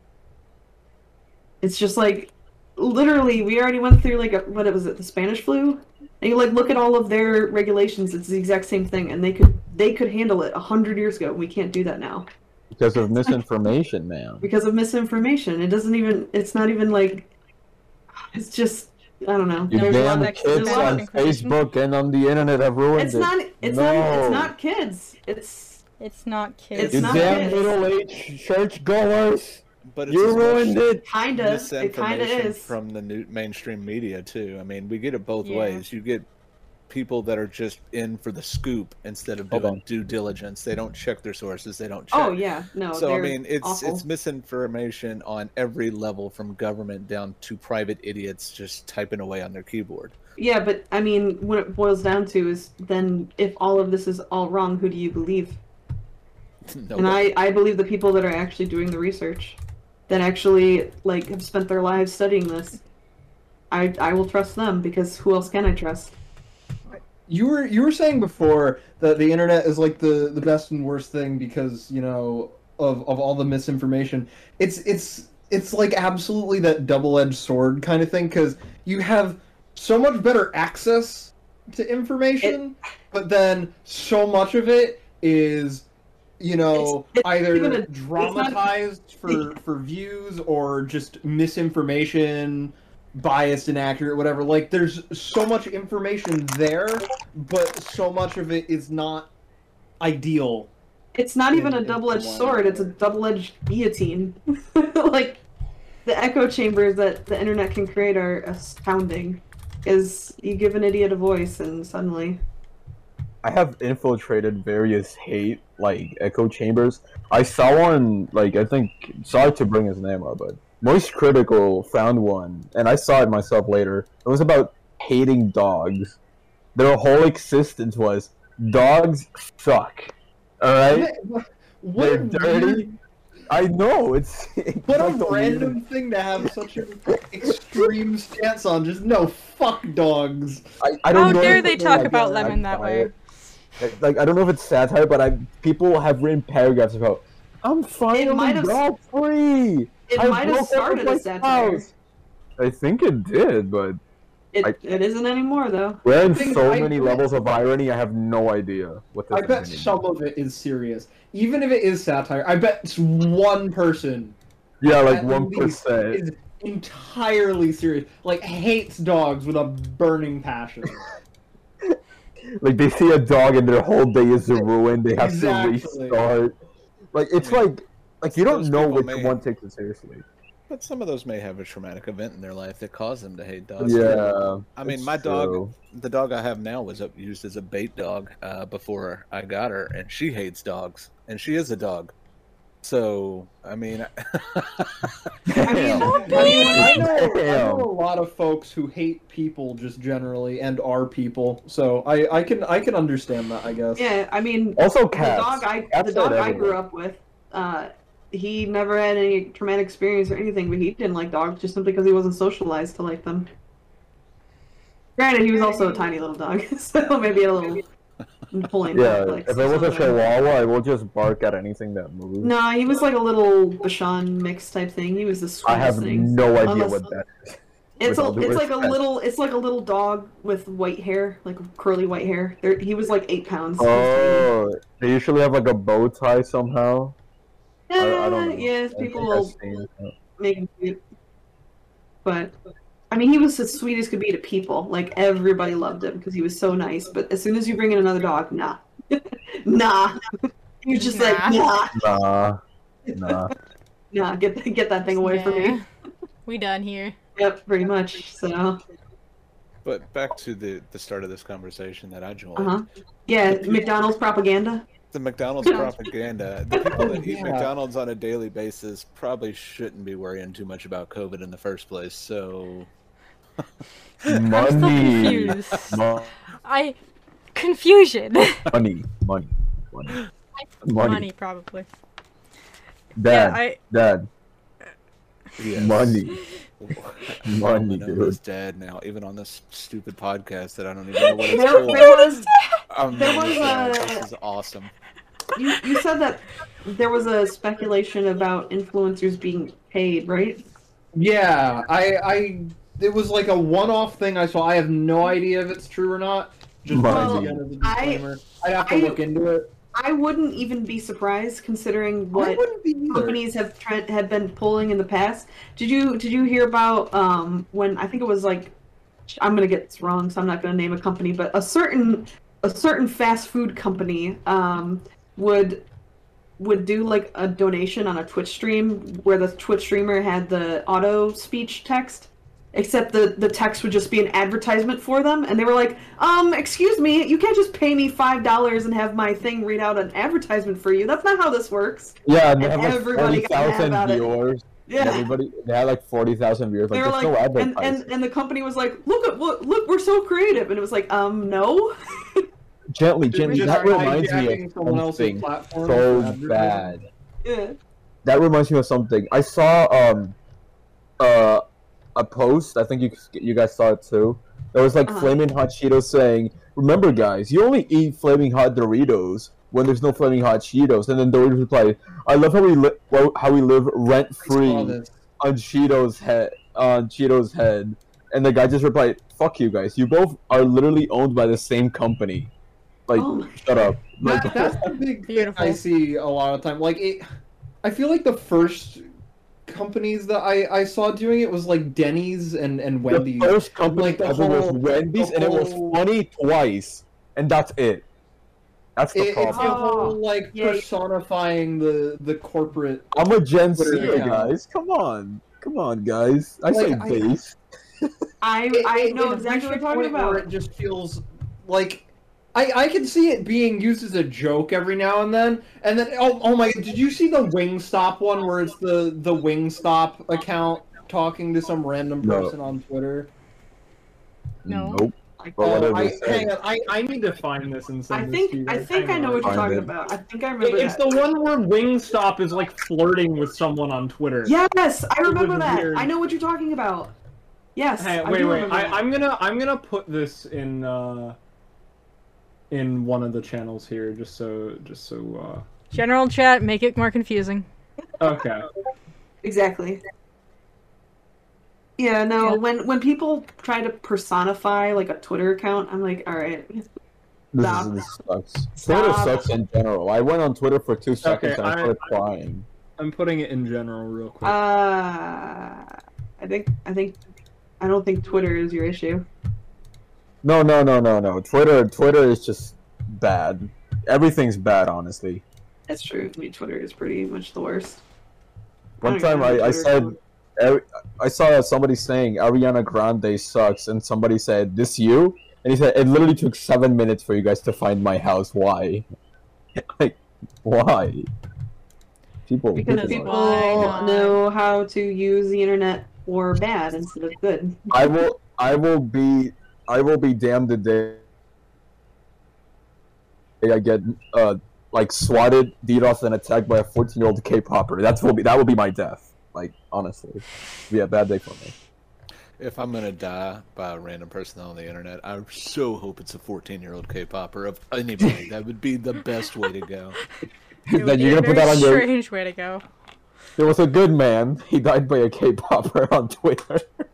It's just like literally we already went through like a, what was it the Spanish flu and you like look at all of their regulations it's the exact same thing and they could they could handle it a hundred years ago we can't do that now Because of misinformation, man. because of misinformation it doesn't even it's not even like it's just I don't know You There's a lot damn of kids extra on information. Facebook and on the internet have ruined it's it. not it's not No. it's not kids it's It's not kids. It's you not damn kids. middle-aged churchgoers. But it's You as much ruined it. kind of it kind of misinformation is from the new mainstream media too. I mean, we get it both Yeah. ways. You get people that are just in for the scoop instead of doing on. due diligence. They don't check their sources. They don't oh, check. oh yeah no so I mean, it's awful. it's misinformation on every level, from government down to private idiots just typing away on their keyboard. yeah but I mean what it boils down to is then if all of this is all wrong who do you believe No, and I I believe the people that are actually doing the research that actually like have spent their lives studying this. I I will trust them because who else can I trust? You were you were saying before that the internet is like the the best and worst thing because you know of of all the misinformation. It's it's it's like absolutely that double edged sword kind of thing because you have so much better access to information, but then so much of it is you know It's- it's either a- dramatized for for views or just misinformation biased inaccurate whatever like there's so much information there but so much of it is not ideal It's not even a double-edged sword; it's a double-edged guillotine. like the echo chambers that the internet can create are astounding. Is you give an idiot a voice and suddenly I have infiltrated various hate like echo chambers. I saw one like I think sorry to bring his name up, but Moist Critical found one, and I saw it myself later. It was about hating dogs. Their whole existence was dogs suck. All right, what they're dirty. weird- I know it's. it's what like a the random thing to have such an extreme stance on just no fuck dogs I, I don't How know dare if they talk about a Lemon that way? Satire. Like I don't know if it's satire, but I people have written paragraphs about I'm finally might dog free. it I might have started my as satire. house. I think it did, but It, I- it isn't anymore though. we're in so I many bet- levels of irony. I have no idea what this i is bet gonna some of it is serious even if it is satire i bet it's one person. Yeah, like one least is entirely serious like hates dogs with a burning passion Like they see a dog and their whole day is ruined. They have Exactly. to restart. Like it's mean, like like you don't know which may- one takes it seriously. But some of those may have a traumatic event in their life that caused them to hate dogs. Yeah. I mean, my dog, the dog I have now was used as a bait dog uh, before I got her, and she hates dogs, and she is a dog. So, I mean, I mean, I, mean, I, know, I know a lot of folks who hate people just generally and are people, so I, I can I can understand that I guess. Yeah, I mean Also the dog I Cats the dog are I grew up with, uh, he never had any traumatic experience or anything, but he didn't like dogs just simply because he wasn't socialized to like them. Granted, he was also a tiny little dog, so maybe a little pulling Yeah, reflex if it was a chihuahua, I will just bark at anything that moves. No, he was like a little Bichon mix type thing. He was the sweetest I have thing. no idea Unless- what that is. It's a, it's like a little it's like a little dog with white hair, like curly white hair. There, he was like eight pounds. He was tiny. Oh, they usually have like a bow tie somehow. I, I don't know. Eh, Yes, people will make him cute. But I mean, he was as sweet as could be to people. Like everybody loved him because he was so nice. But as soon as you bring in another dog, nah, nah. He was just like, Nah. nah, Nah, nah. nah. Get get that thing away from me. We done here. Yep, pretty much. So, but back to the the start of this conversation that I joined. uh huh. Yeah, McDonald's propaganda. The McDonald's propaganda. The people that eat Yeah. McDonald's on a daily basis probably shouldn't be worrying too much about COVID in the first place. So, I'm still Money. confused. Mo- I confusion. money, money, money, money. Money, probably. Dad, Yeah, I dad, yes. money. Money, I'm dude. as dad now, even on this stupid podcast that I don't even know what it's There, called. there was I'm there was a- This is awesome. you, you said that there was a speculation about influencers being paid, right? Yeah, I, I, it was like a one-off thing I saw. I have no idea if it's true or not. Just Well, once again as a I- disclaimer, I, would have to I- look into it. I wouldn't even be surprised considering what wouldn't be either. companies have tried have been pulling in the past. Did you did you hear about um when I think it was like I'm gonna get this wrong, so I'm not gonna name a company, but a certain a certain fast food company um would would do like a donation on a Twitch stream where the Twitch streamer had the auto speech text. Except the, the text would just be an advertisement for them, and they were like, "Um, excuse me, you can't just pay me five dollars and have my thing read out an advertisement for you. That's not how this works." Yeah, and they And have like everybody forty got mad about viewers. and Yeah, everybody they had like forty thousand viewers. they Like were like, no and, and and the company was like, "Look at look, look, we're so creative," and it was like, "Um, no." Gently, They're gently. That reminds me of something so bad. yeah, that reminds me of something. I saw um uh a post. I think you you guys saw it too. It was like Uh-huh. flaming hot Cheetos saying, "Remember, guys, you only eat flaming hot Doritos when there's no flaming hot Cheetos." And then Doritos replied, "I love how we li- well, how we live rent free on Cheetos head on Cheetos head." And the guy just replied, "Fuck you guys. You both are literally owned by the same company. Like, Oh shut up." Like, That, that's the big thing I see a lot of time. Like it, I feel like the first companies that I, I saw doing it was like Denny's and, and Wendy's. The first company Like, the ever was Wendy's, the and it was funny twice, and that's it. That's the It, it's the. Oh, whole like yeah. personifying the the corporate. I'm a Gen Z, Twitter guys. Come on, come on, guys. I say Like, I- base. I It- I it- know exactly what you're talking point where about. It just feels like I I can see it being used as a joke every now and then, and then oh oh my! Did you see the Wingstop one where it's the the Wingstop account talking to some random No. person on Twitter? No. Nope. Like, But Oh, I, hang on, I, I need to find this and send I this to you think I think I know what you're talking it. about. I think I remember It's that. the one where Wingstop is like flirting with someone on Twitter. Yes, I remember that. weird. I know what you're talking about. Yes. Hey, I wait, do wait. remember I, that. I'm gonna I'm gonna put this in uh in one of the channels here, just so just so Uh... General chat, make it more confusing. okay. Exactly. Yeah, no, Yeah. when when people try to personify like a Twitter account, I'm like, all right. This, Stop. is, this sucks. Twitter sucks in general. I went on Twitter for two seconds Okay, and I I- started crying. I'm putting it in general real quick. Uh, I think I think I don't think Twitter is your issue. No, no, no, no, no. Twitter, Twitter is just bad. Everything's bad, honestly. That's true. I mean, Twitter is pretty much the worst. One don't time even have a I, I Twitter said, I saw somebody saying Ariana Grande sucks, and somebody said, "This you?" And he said, "It literally took seven minutes for you guys to find my house. Why? like, why?" People, because Because people why know how to use the internet for bad instead of good. I will, I will be, I will be damned the day I get uh like swatted, DDoS, and attacked by a fourteen-year-old K-popper. That's will be that will be my death. Like honestly, It'd be a bad day for me. If I'm gonna die by a random person on the internet, I so hope it's a 14 year old K-popper of anybody. that would be the best way to go. Then you're gonna put that on your. strange way to go. There was a good man. He died by a K-popper on Twitter.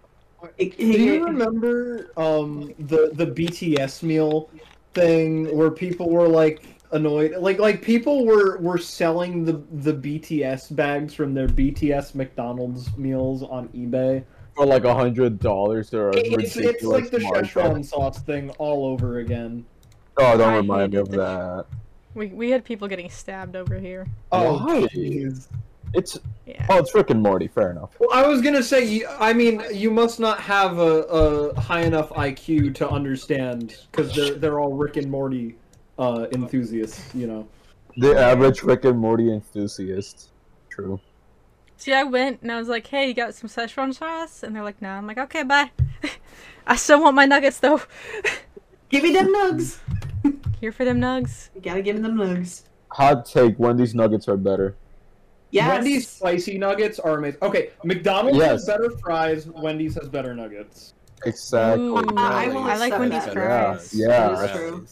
It- Do you remember um the the BTS meal thing where people were like annoyed like like people were were selling the the BTS bags from their BTS McDonald's meals on eBay. For like a hundred dollars or a It's, it's like the markup. Szechuan sauce thing all over again. Oh, don't I remind me of that. We we had people getting stabbed over here. Oh, Why? jeez. It's Yeah. oh, it's Rick and Morty. Fair enough. Well, I was gonna say, I mean, you must not have a, a high enough IQ to understand because they're they're all Rick and Morty uh, enthusiasts, you know. The average Rick and Morty enthusiast. True. See, I went and I was like, "Hey, you got some Szechuan sauce?" And they're like, "No." I'm like, "Okay, bye." I still want my nuggets though. Give me them nugs. Here for them nugs. You gotta give me them nugs. Hot take: Wendy's nuggets are better. Yes. Wendy's spicy nuggets are amazing. Okay, McDonald's Yes. has better fries. Wendy's has better nuggets. Exactly. Ooh. I I like Wendy's that. fries. Yeah. That is true.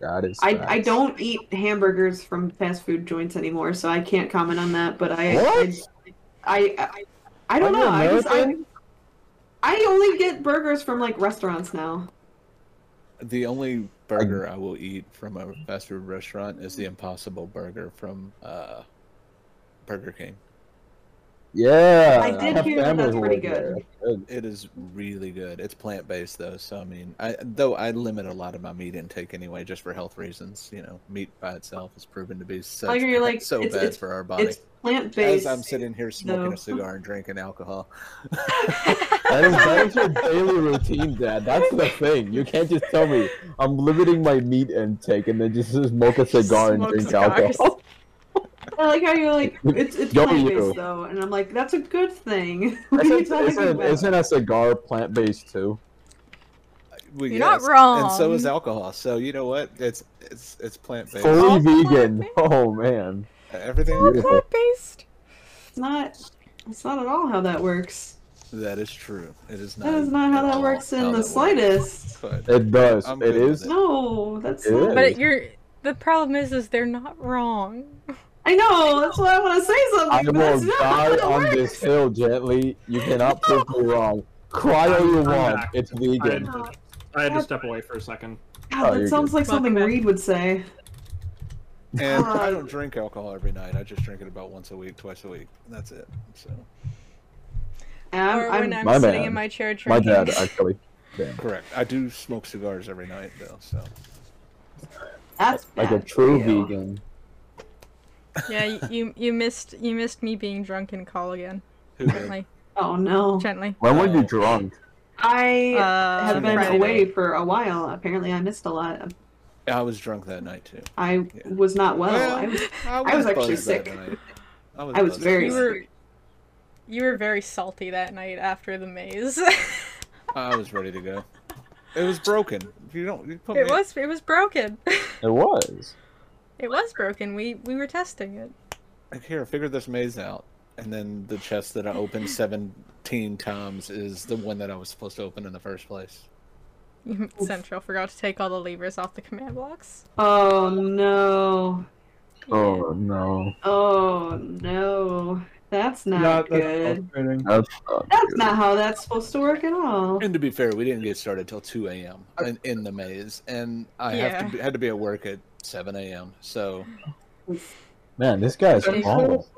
That is. I, I don't eat hamburgers from fast food joints anymore, so I can't comment on that. But I What? I I, I don't know. I just I, I only get burgers from like restaurants now. The only burger I will eat from a fast food restaurant is the Impossible Burger from uh, Burger King. Yeah. I did have hear that that's pretty good. there. Good. It is really good. It's plant based though, so I mean, I though I limit a lot of my meat intake anyway, just for health reasons. You know, meat by itself has proven to be such oh, Like, you're like, so it's- bad it's- for our body. It's plant based. As I'm sitting here smoking no. a cigar and drinking alcohol. That is, that is your daily routine, Dad. That's the thing. You can't just tell me I'm limiting my meat intake and then just smoke a cigar and drink cigars. alcohol. I like how you're like it's it's Yo, plant you. based though, and I'm like that's a good thing. what are Isn't, you talking isn't, about? isn't a cigar plant based too? Well, You're not wrong. And so is alcohol. So you know what? It's it's it's plant based. Fully Also vegan. plant-based? Oh man. Everything All Beautiful. plant based. It's not. It's not at all how that works. that is true. It is not. That is not how that all works in the that works. slightest. But It does. I'm it good with is. it. No, that's It not. is. But you're the problem is is they're not wrong. I know. That's why I want to say something. I but will that's die on works. this hill gently. You cannot prove me wrong. Cry all you I'm want. back. It's vegan. Oh, I had to step away for a second. God, Oh, that sounds good. like something Welcome. Reed would say. and I don't drink alcohol every night. I just drink it about once a week, twice a week. And that's it. So I'm, or I'm, when I'm My sitting bad. in my chair drinking. My drinking. dad, actually. Damn. correct. I do smoke cigars every night though. So that's Like a true for you. vegan. Yeah, you, you you missed you missed me being drunk in call again. who? Gently, Oh no. gently. When were you drunk? I Uh, have been Friday away for a while. Apparently, I missed a lot. I was drunk that night too. I Yeah. was not well. Well, I was, I was actually buzzed that sick. I was, I was very You were night. you were very salty that night after the maze. I was ready to go. It was broken. You don't. You put it me- was it was broken. It was. It was broken. We we were testing it. Like, here, figure this maze out. And then the chest that I opened 17 times is the one that I was supposed to open in the first place. Central forgot to take all the levers off the command blocks. oh no. Oh no. Oh no. That's not Yeah, that's good. frustrating. That's not That's good. not how that's supposed to work at all. And to be fair, we didn't get started till 2 a.m. In, in the maze, and I have to be, had to be at work at 7 a.m. So Man, this guy is Central, awful.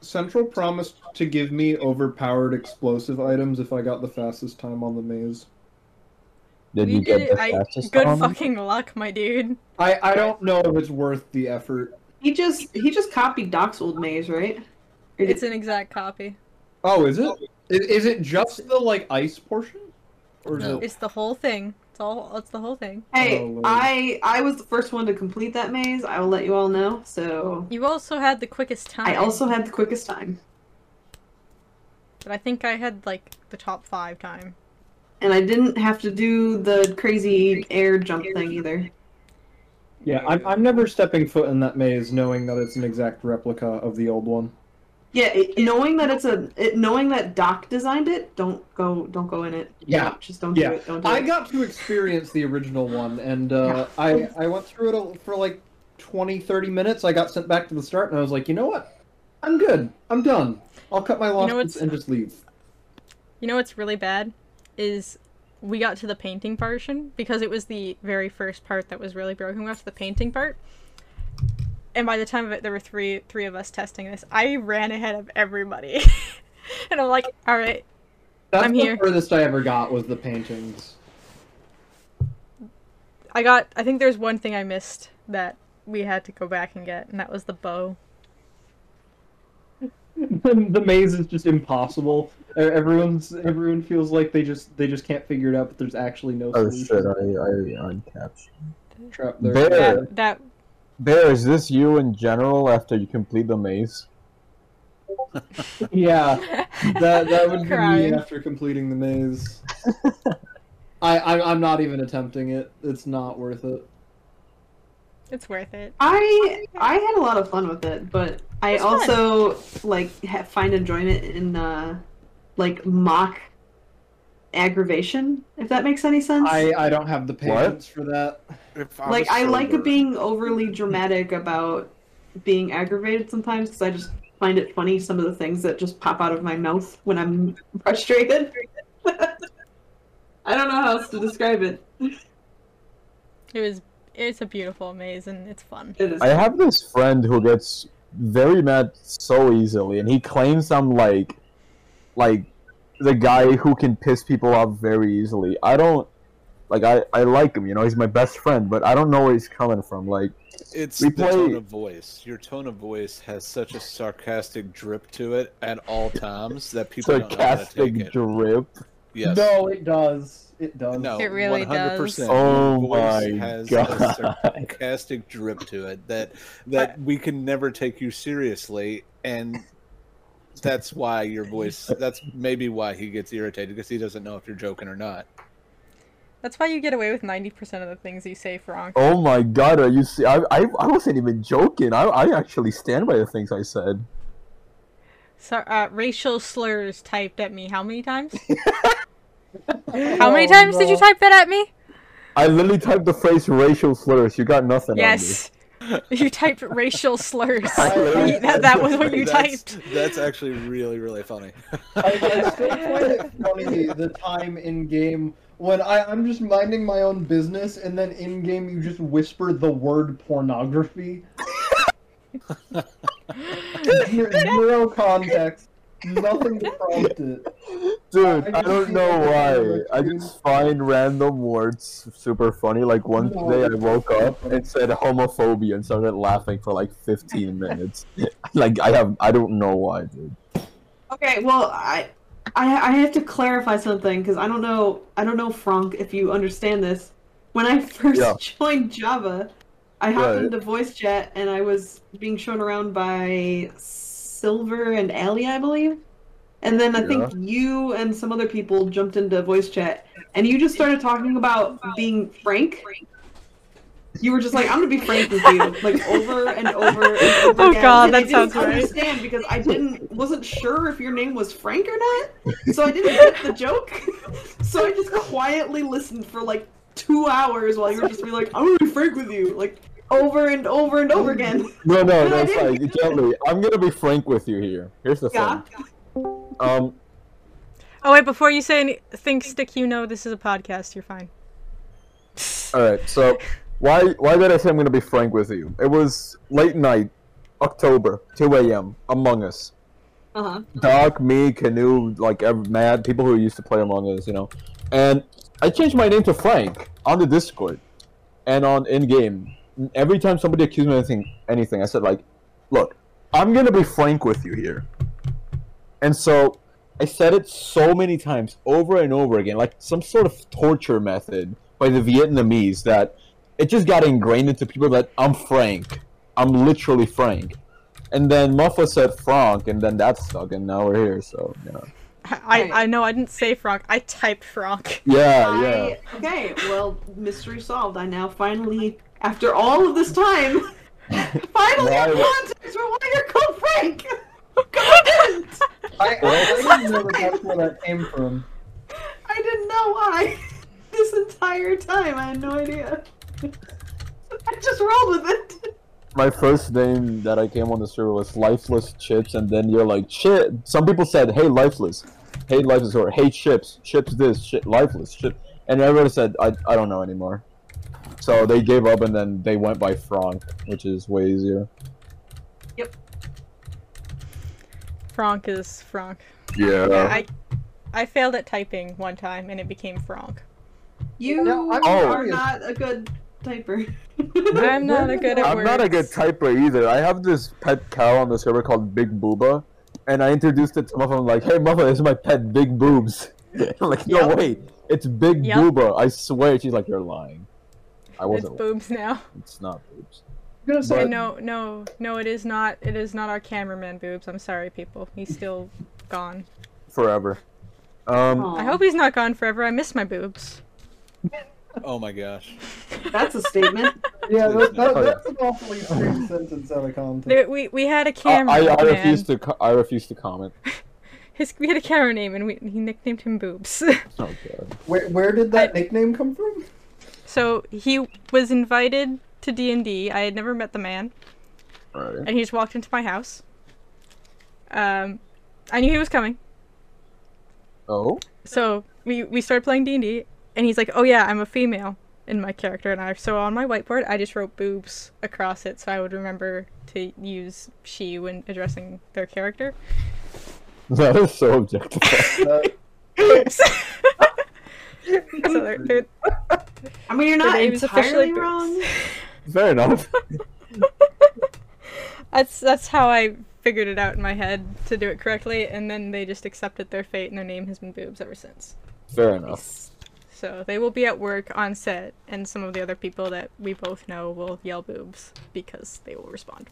Central promised to give me overpowered explosive items if I got the fastest time on the maze. Did We you did get it- the I- fastest Good time? fucking luck, my dude. I, I don't know if it's worth the effort. He just he just copied Doc's old maze, right? Or It's an exact copy. Oh, is it? Is, is it just the like ice portion? Or No. it? It's the whole thing. It's all. It's the whole thing. Hey, Oh, I I was the first one to complete that maze. I will let you all know. So You also had the quickest time. I also had the quickest time, But I think I had like the top five time. and I didn't have to do the crazy air jump thing either. Yeah, I'm, I'm never stepping foot in that maze knowing that it's an exact replica of the old one. Yeah, it, knowing that it's a it, knowing that Doc designed it, don't go don't go in it. Yeah. Don't- just don't Yeah. do it. Don't do I it. got to experience the original one, and uh, I, I went through it for like 20, 30 minutes. I got sent back to the start, and I was like, you know what? I'm good. I'm done. I'll cut my losses what's- and just leave. You know what's really bad is we got to the painting portion because it was the very first part that was really broken. We got to the painting part, and by the time of it, there were three three of us testing this. I ran ahead of everybody, and I'm like, all right, That's I'm the here. furthest I ever got was the paintings. I got. I think there's one thing I missed that we had to go back and get, and that was the bow. the, the maze is just impossible. Everyone's everyone feels like they just they just can't figure it out, but there's actually no Oh solution. shit, I, I uncapped. Trap there. Bear. That that Bear, is this you in general after you complete the maze? Yeah, that that would be me after completing the maze. I, I I'm not even attempting it. It's not worth it. it's worth it. I I had a lot of fun with it, but I It's fun. also like ha- find enjoyment in uh like mock aggravation, if that makes any sense. I I don't have the patience for that. If I like was I like being overly dramatic about being aggravated sometimes because I just find it funny some of the things that just pop out of my mouth when I'm frustrated. I don't know how else to describe it. It was. It's a beautiful maze and it's fun. It is. I have this friend who gets very mad so easily, and he claims I'm like, like, the guy who can piss people off very easily. I don't, like, I I like him, you know, he's my best friend, but I don't know where he's coming from. Like, It's We the tone of voice. Your tone of voice has such a sarcastic drip to it at all times that people don't know how to sarcastic take it. drip. Yes. No, it does. It does. No, It really 100%. does. Oh Your voice my has God. a sarcastic drip to it that that we can never take you seriously, and that's why your voice. That's maybe why he gets irritated because he doesn't know if you're joking or not. That's why you get away with 90% of the things you say, Frank. Oh my god, are you see? I, I, I wasn't even joking. I, I actually stand by the things I said. So, uh, racial slurs typed at me how many times? How many times did you type that at me? I literally typed the phrase racial slurs. You got nothing Yes. You typed racial slurs. I- I- that, that was what you that's, typed. That's actually really, really funny. I, I still find it funny the time in game when I, I'm just minding my own business and then in game you just whisper the word pornography. Zero, zero context, nothing to prompt it. Dude, I I don't know why. I just find random words super funny. Like one No, day I woke up funny. and said homophobia and started laughing for like 15 minutes. like I have, I don't know why, dude. Okay, well, I, I, I have to clarify something because I don't know, I don't know, Frank, if you understand this. When I first Yeah. joined Java, I hopped Right. into voice chat and I was being shown around by Silver and Ali, I believe. And then I think you and some other people jumped into voice chat, and you just started talking about being frank. You were just like, "I'm gonna be frank with you," like over and over. And over Oh again. God, And I that sounds didn't right. understand because I didn't wasn't sure if your name was Frank or not, so I didn't get the joke. So I just quietly listened for like two hours while you were just be like, "I'm gonna be frank with you," like over and over and over again. No, no, I no, didn't sorry. get it. Gently, I'm gonna be frank with you here. Here's the Yeah. thing. Um, Oh, wait, before you say anything, Stick, you know this is a podcast. You're fine. all right. So, why, why did I say I'm gonna be frank with you? It was late night, October, 2 a.m. Among Us. Uh huh. Doc, me, Canoe, like ev- Mad, people who used to play Among Us, you know. And I changed my name to Frank on the Discord and on in game. Every time somebody accused me of anything, anything, I said like, "Look, I'm gonna be frank with you here." And so I said it so many times, over and over again, like some sort of torture method by the Vietnamese that it just got ingrained into people that I'm frank. I'm literally frank. And then Muffa said Frank, and then that stuck, and now we're here. So yeah, I, I know I didn't say Frank. I typed Frank. yeah, yeah. I, okay, well, mystery solved. I now finally, after all of this time, finally have Why- context for why you're called Frank. I didn't. I, I, I didn't know that that's where that came from. I didn't know why. This entire time, I had no idea. I just rolled with it. My first name that I came on the server was Lifeless Chips, and then you're like, shit. Some people said, hey, Lifeless. Hey, Lifeless, or hey, Chips. Chips this, shit, Lifeless, chip. And everybody said, I, I don't know anymore. So they gave up, and then they went by Frank, which is way easier. Yep. Frank is Frank. Yeah. I I failed at typing one time and it became Frank. You No, I'm Oh. are not a good typer. I'm not a good at I'm not a good typer either. I have this pet cow on the server called Big Booba, and I introduced it to Muffa. I'm like, hey, Muffa, this is my pet, Big Boobs. I'm like, no, Yep. wait, it's Big Yep. Booba. I swear. She's like, you're lying. I It's wasn't. boobs now. It's not boobs. I'm gonna say But- No, no, no, it is not. It is not our cameraman boobs. I'm sorry, people. He's still gone. Forever. Um, Aw, I hope he's not gone forever. I miss my boobs. Oh my gosh. that's a statement. Yeah, that, that, Oh, that's an awfully strange sentence out of context. There, we we had a I, cameraman. I, I refuse to. Co- I refuse to comment. His we had a camera name and we he nicknamed him boobs. Oh god. Where, where did that I- nickname come from? So he was invited to D and D. I had never met the man. Alright. and he just walked into my house. Um, I knew he was coming, Oh. so we we started playing D and D, and he's like, "Oh yeah, I'm a female in my character," and I so on my whiteboard I just wrote boobs across it, so I would remember to use she when addressing their character. That is so objectifying. Boobs. so they're, they're, I mean, you're not name's officially entirely wrong. Fair enough. That's that's how I figured it out in my head to do it correctly, and then they just accepted their fate, and their name has been boobs ever since. Fair enough. So they will be at work on set, and some of the other people that we both know will yell boobs because they will respond.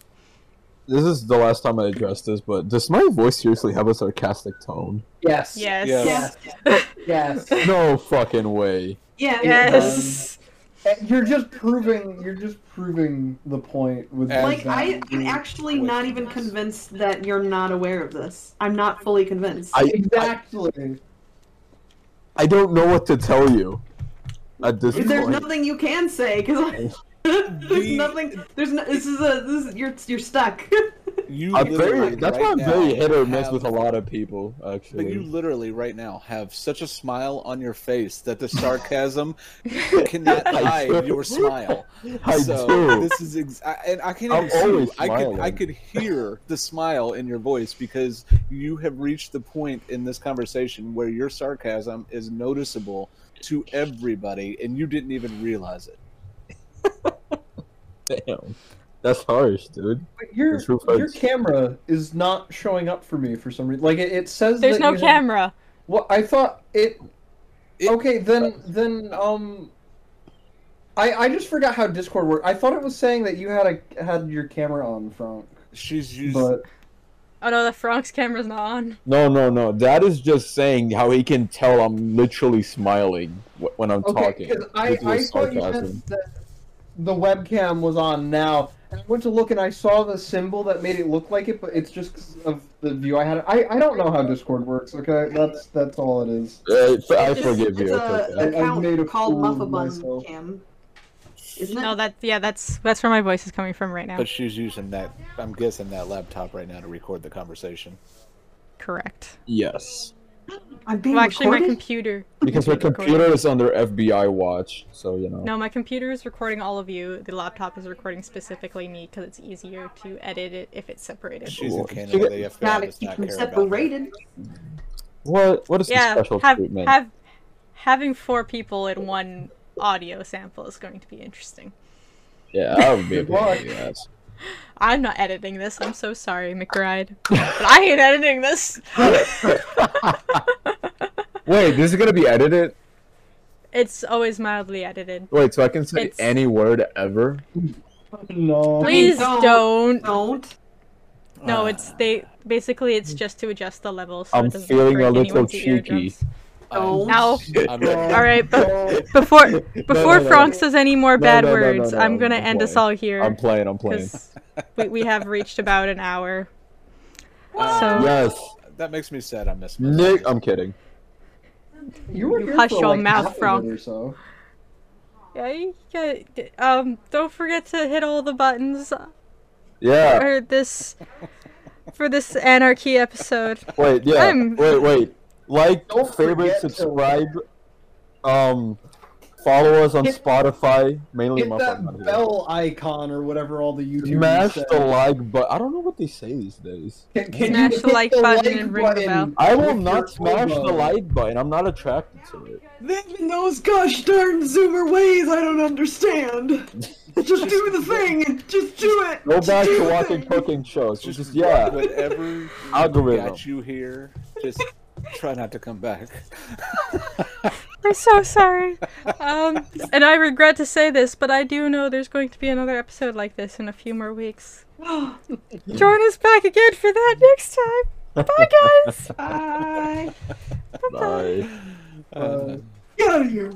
This is the last time I address this, but does my voice seriously have a sarcastic tone? yes. Yes. Yes. Yeah. Yes. No fucking way. Yeah. Yes. Um, and You're just proving. You're just proving the point with Like I, I'm being- actually not even convinced that you're not aware of this. I'm not fully convinced. I- Exactly. I don't know what to tell you at this There's point. nothing you can say because there's The- nothing. There's no. This is a. This is you're you're stuck. You I'm very. That's right why I'm very hit or miss have- with a lot of people. But Actually, you literally right now have such a smile on your face that the sarcasm cannot hide your smile. I so do. this is ex- I, and I can't I'm even see always I could I could hear the smile in your voice because you have reached the point in this conversation where your sarcasm is noticeable to everybody and you didn't even realize it. Damn, that's harsh, dude. But your your camera is not showing up for me for some reason. Like it, it says There's that no you have- camera. Well, I thought it. It- okay, then then um. I I just forgot how Discord worked. I thought it was saying that you had a had your camera on, Frank. She's used But Oh no, the Frank's camera's not on. No, no, no. That is just saying how he can tell I'm literally smiling when I'm okay, talking. because I I thought you sarcasm. meant that the webcam was on now, and I went to look and I saw the symbol that made it look like it, but it's just 'cause of the view I had. I I don't know how Discord works. Okay, that's that's all it is. Uh, f- I It's- forgive it's you. a It's okay. I've made a account called fool Muffabun. Cam. Isn't it? No, that yeah, that's that's where my voice is coming from right now. but she's using that I'm guessing that laptop right now to record the conversation. Correct. Yes, I'm being Well, actually, my computer. because my Recording. computer is under FBI watch, so you know. No, my computer is recording all of you. The laptop is recording specifically me because it's easier to edit it if it's separated. She's in Canada, the FBI Gotta does keep not them care about separated. What? What is the special have, treatment? have having four people in one audio sample is going to be interesting. Yeah, that would be a Good luck. Pain in the ass. I'm not editing this. I'm so sorry, McBride. but I ain't editing this. Wait, this is gonna be edited. It's always mildly edited. Wait, so I can say It's- any word ever? No. Please don't. don't. Don't. No, it's they. Basically, it's just to adjust the level. So I'm it doesn't feeling a little cheeky. eardrums. Don't. Now, No. all right, but No. before No, before no, no. Frank says any more bad no, no, no, words, no, I'm gonna I'm end us all here I'm playing. I'm playing. we, we have reached about an hour. Uh, So- Yes, That makes me sad. I miss my Nick. I'm kidding. You were You hush your like mouth, half of Frank. so. Yeah, you got, um, don't forget to hit all the buttons Yeah. for this for this anarchy episode. Wait. Yeah. I'm- Wait. Wait. Like, Don't favorite, forget to- subscribe. Um, follow us on Hit- Spotify. Mainly Hit my that phone, here. bell icon or whatever all the YouTube. Smash say. the like button. I don't know what they say these days. Can, can Smash you the hit like button and ring the bell. I will with not your smash the like button. I'm not attracted to it. In those gosh darn Zoomer ways, I don't understand. Just do the thing. Just do it. Go back to the watching cooking shows. Just just yeah. whatever Algorithm. got you here. Just try not to come back. We're so sorry. Um, and I regret to say this, but I do know there's going to be another episode like this in a few more weeks. Join us back again for that next time. Bye, guys. Bye. Bye. Uh, Get out of here.